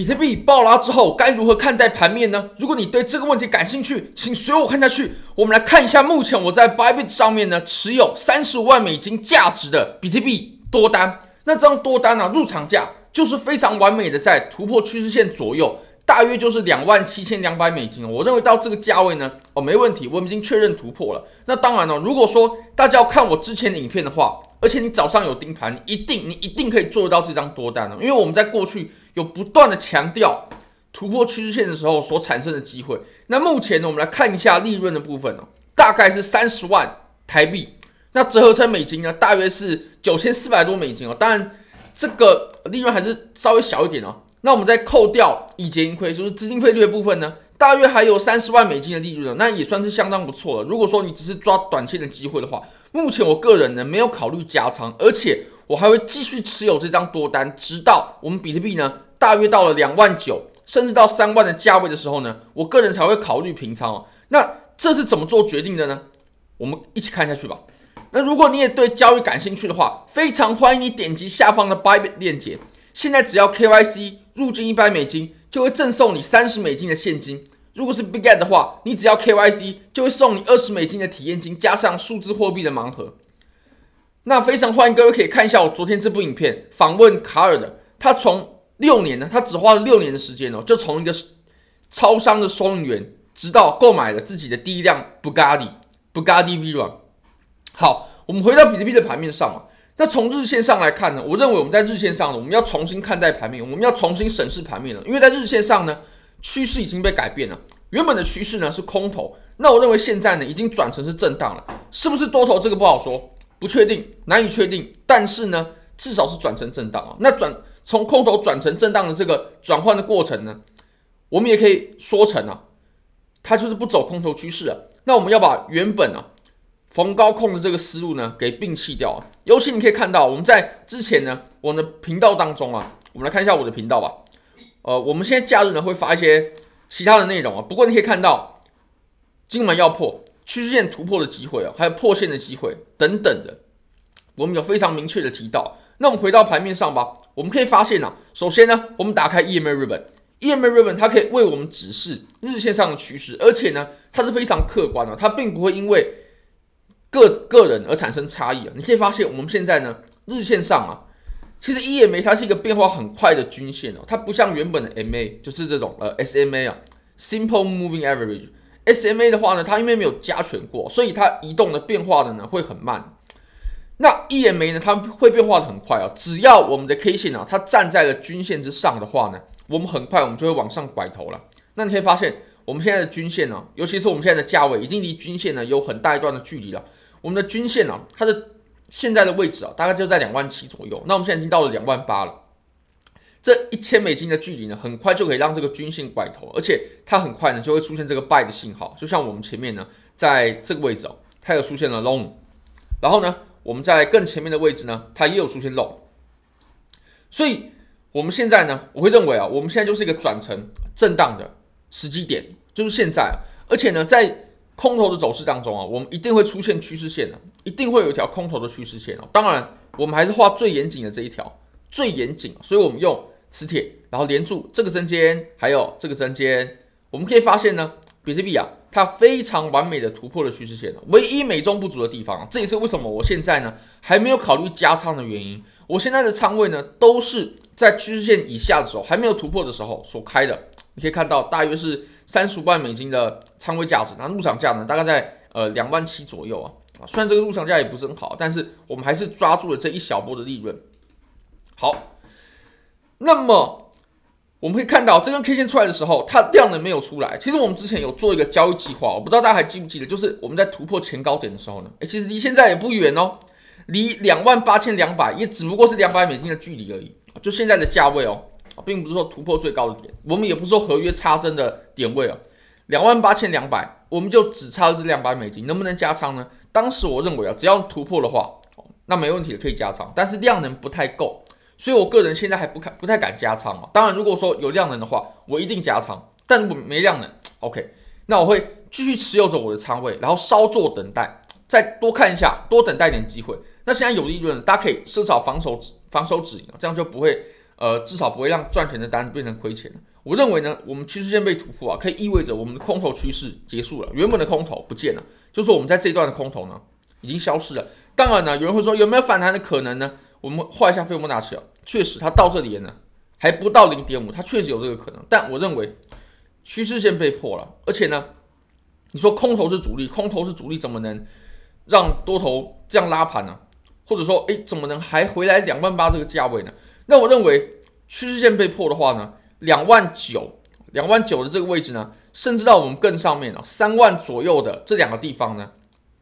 比特币暴拉之后该如何看待盘面呢？如果你对这个问题感兴趣，请随我看下去。我们来看一下，目前我在 Bybit 上面呢持有三十五万美金价值的比特币多单。那这张多单呢、入场价就是非常完美的在突破趋势线左右，大约就是两万七千两百美金。我认为到这个价位呢，哦没问题，我们已经确认突破了。那当然了，如果说大家要看我之前的影片的话，而且你早上有盯盘，你一定你一定可以做得到这张多单的，因为我们在过去有不断的强调突破趋势线的时候所产生的机会。那目前呢，我们来看一下利润的部分哦，大概是三十万台币，那折合成美金呢，大约是九千四百多美金哦。当然，这个利润还是稍微小一点哦。那我们再扣掉已结盈亏，就是资金费率的部分呢，大约还有三十万美金的利润，那也算是相当不错了。如果说你只是抓短线的机会的话，目前我个人呢没有考虑加仓，而且我还会继续持有这张多单，直到我们比特币呢大约到了两万九，甚至到三万的价位的时候呢，我个人才会考虑平仓哦。那这是怎么做决定的呢？我们一起看下去吧。那如果你也对交易感兴趣的话，非常欢迎你点击下方的 Bybit 链接。现在只要 KYC 入金一百美金，就会赠送你三十美金的现金。如果是 Bitget 的话，你只要 KYC 就会送你二十美金的体验金，加上数字货币的盲盒。那非常欢迎各位可以看一下我昨天这部影片，访问卡尔的。他从六年呢，他只花了六年的时间哦，就从一个超商的收银员，直到购买了自己的第一辆 Bugatti Bugatti Veyron。好，我们回到比特币的盘面上嘛。那从日线上来看呢，我认为我们在日线上呢，我们要重新看待盘面，我们要重新审视盘面了，因为在日线上呢。趋势已经被改变了，原本的趋势呢是空头，那我认为现在呢已经转成是震荡了，是不是多头这个不好说，不确定，难以确定，但是呢至少是转成震荡啊。那转从空头转成震荡的这个转换的过程呢，我们也可以说成啊，它就是不走空头趋势啊。那我们要把原本啊逢高控的这个思路呢给摒弃掉啊。尤其你可以看到我们在之前呢我们的频道当中啊，我们来看一下我的频道吧。呃，我们现在假日呢会发一些其他的内容啊，不过你可以看到，今晚要破趋势线突破的机会啊，还有破线的机会等等的，我们有非常明确的提到。那我们回到盘面上吧，我们可以发现啊，首先呢，我们打开 EMA Ribbon，EMA Ribbon 它可以为我们指示日线上的趋势，而且呢，它是非常客观的，它并不会因为个个人而产生差异啊。你可以发现我们现在呢，日线上啊。其实 EMA 它是一个变化很快的均线哦，它不像原本的 MA，就是这种呃 SMA 啊，Simple Moving Average。SMA 的话呢，它因为没有加权过，所以它移动的变化的呢会很慢。那 EMA 呢，它会变化的很快啊，只要我们的 K 线啊，它站在了均线之上的话呢，我们很快我们就会往上拐头了。那你可以发现，我们现在的均线呢，尤其是我们现在的价位，已经离均线呢有很大一段的距离了。我们的均线呢，它的现在的位置啊，大概就在两万七左右。那我们现在已经到了两万八了，这一千美金的距离呢，很快就可以让这个均线拐头，而且它很快呢就会出现这个 buy 的信号。就像我们前面呢，在这个位置哦，它有出现了 long，然后呢，我们在更前面的位置呢，它也有出现 long。所以我们现在呢，我会认为啊，我们现在就是一个转成震荡的时机点，就是现在。而且呢，在空头的走势当中啊，我们一定会出现趋势线的。一定会有一条空头的趋势线哦。当然，我们还是画最严谨的这一条，最严谨。所以我们用磁铁，然后连住这个针尖，还有这个针尖。我们可以发现呢，比特币啊，它非常完美的突破了趋势线。唯一美中不足的地方啊，这也是为什么我现在呢还没有考虑加仓的原因。我现在的仓位呢，都是在趋势线以下的时候，还没有突破的时候所开的。你可以看到，大约是三十五万美金的仓位价值，那入场价呢，大概在呃两万七左右啊。啊虽然这个入场价也不是很好，但是我们还是抓住了这一小波的利润。好，那么我们可以看到，这根 K 线出来的时候，它量能没有出来。其实我们之前有做一个交易计划，我不知道大家还记不记得，就是我们在突破前高点的时候呢，诶，其实离现在也不远哦，离两万八千两百也只不过是两百美金的距离而已，就现在的价位哦，并不是说突破最高的点，我们也不是说合约插针的点位啊，两万八千两百，我们就只差了这两百美金，能不能加仓呢？当时我认为啊，只要突破的话，那没问题的，可以加仓。但是量能不太够，所以我个人现在还不看，不太敢加仓啊。当然，如果说有量能的话，我一定加仓。但如果没量能，OK，那我会继续持有着我的仓位，然后稍作等待，再多看一下，多等待点机会。那现在有利润，大家可以设好防守防守止盈，这样就不会呃，至少不会让赚钱的单变成亏钱。我认为呢，我们趋势线被突破啊，可以意味着我们的空头趋势结束了，原本的空头不见了，就是说我们在这一段的空头呢已经消失了。当然呢，有人会说有没有反弹的可能呢？我们画一下斐波那契啊，确实它到这里呢还不到零点五，它确实有这个可能。但我认为趋势线被破了，而且呢，你说空头是主力，空头是主力，怎么能让多头这样拉盘呢？或者说，诶，怎么能还回来两万八这个价位呢？那我认为趋势线被破的话呢，两万九、两万九的这个位置呢，甚至到我们更上面了三万左右的这两个地方呢，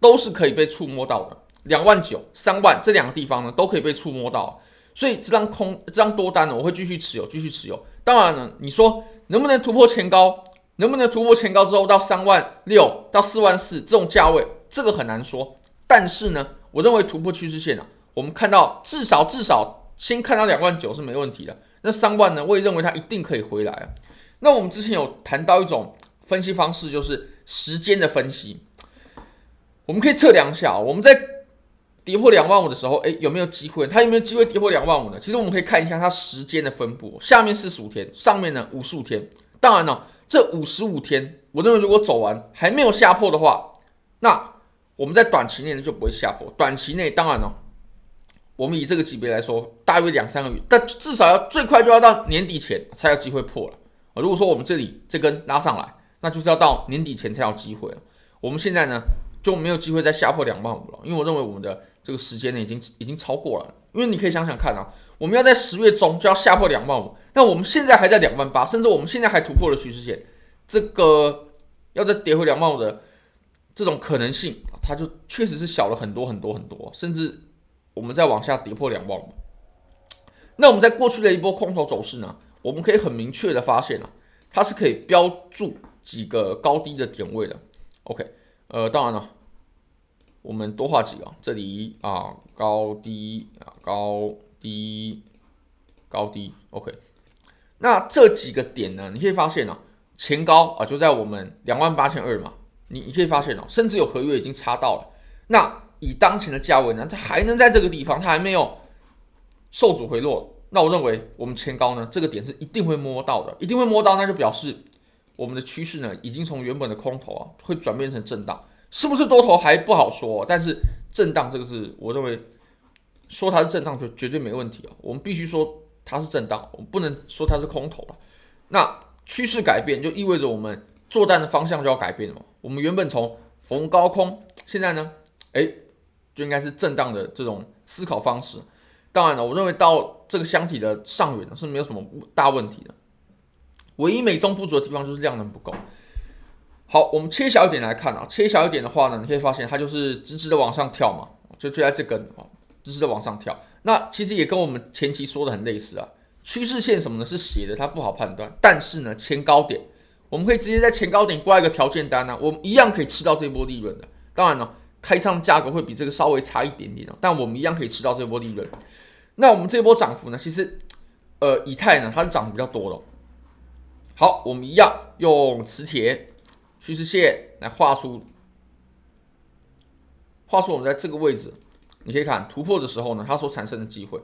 都是可以被触摸到的。两万九、三万这两个地方呢，都可以被触摸到。所以这张空、这张多单呢，我会继续持有，继续持有。当然呢，你说能不能突破前高？能不能突破前高之后到三万六到四万四这种价位？这个很难说。但是呢，我认为突破趋势线啊，我们看到至少至少先看到两万九是没问题的。那三万呢，我也认为它一定可以回来。那我们之前有谈到一种分析方式，就是时间的分析。我们可以测量一下，我们在跌破两万五的时候，诶，有没有机会？它有没有机会跌破两万五呢？其实我们可以看一下它时间的分布，下面四十五天，上面呢五十五天。当然了，这五十五天，我认为如果走完还没有下破的话，那我们在短期内呢就不会下破。短期内，当然了，我们以这个级别来说，大约两三个月，但至少要最快就要到年底前才有机会破了。啊，如果说我们这里这根拉上来，那就是要到年底前才有机会了。我们现在呢就没有机会再下破两万五了，因为我认为我们的这个时间呢已经已经超过了。因为你可以想想看啊，我们要在十月中就要下破两万五，那我们现在还在两万八，甚至我们现在还突破了趋势线，这个要再跌回两万五的这种可能性。它就确实是小了很多很多很多，甚至我们再往下跌破两万五。那我们在过去的一波空头走势呢，我们可以很明确的发现啊，它是可以标注几个高低的点位的。OK，呃，当然了，我们多画几个，这里啊高低啊高低高低。OK，那这几个点呢，你可以发现啊，前高啊就在我们两万八千二嘛。你你可以发现哦，甚至有合约已经插到了。那以当前的价位呢，它还能在这个地方，它还没有受阻回落。那我认为我们前高呢，这个点是一定会摸到的，一定会摸到，那就表示我们的趋势呢，已经从原本的空头啊，会转变成震荡。是不是多头还不好说，但是震荡这个是我认为说它是震荡就绝对没问题啊。我们必须说它是震荡，我们不能说它是空头了。那趋势改变就意味着我们做单的方向就要改变了嘛。我们原本从逢高空，现在呢，诶，就应该是震荡的这种思考方式。当然了，我认为到这个箱体的上缘呢是没有什么大问题的，唯一美中不足的地方就是量能不够。好，我们切小一点来看啊，切小一点的话呢，你可以发现它就是直直的往上跳嘛，就就在这根啊，直直的往上跳。那其实也跟我们前期说的很类似啊，趋势线什么呢是斜的，它不好判断，但是呢，前高点。我们可以直接在前高点挂一个条件单呢、我们一样可以吃到这波利润的。当然了，开仓价格会比这个稍微差一点点，但我们一样可以吃到这波利润。那我们这波涨幅呢，其实，呃，以太呢它是涨得比较多的。好，我们一样用磁铁趋势线来画出，画出我们在这个位置，你可以看突破的时候呢，它所产生的机会，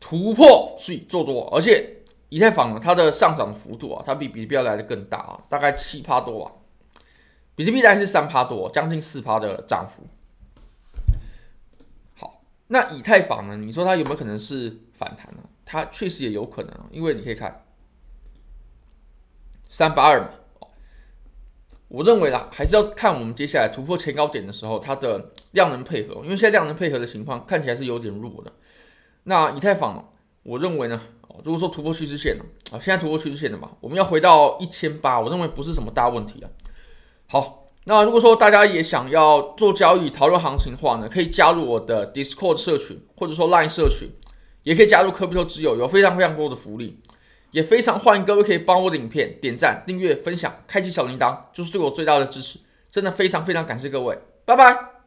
突破所以做多，而且。以太坊呢，它的上涨幅度啊，它比比特币来的更大啊，大概七趴多啊，比特币大概是三趴多，将近四趴的涨幅。好，那以太坊呢？你说它有没有可能是反弹呢？它确实也有可能，因为你可以看三八二嘛。我认为啦，还是要看我们接下来突破前高点的时候，它的量能配合，因为现在量能配合的情况看起来是有点弱的。那以太坊，我认为呢？如果说突破趋势线了啊，现在突破趋势线了嘛，我们要回到一千八，我认为不是什么大问题啊。好，那如果说大家也想要做交易、讨论行情的话呢，可以加入我的 Discord 社群，或者说 Line 社群，也可以加入科比特之友，有非常非常多的福利，也非常欢迎各位可以帮我的影片点赞、订阅、分享、开启小铃铛，就是对我最大的支持，真的非常非常感谢各位，拜拜。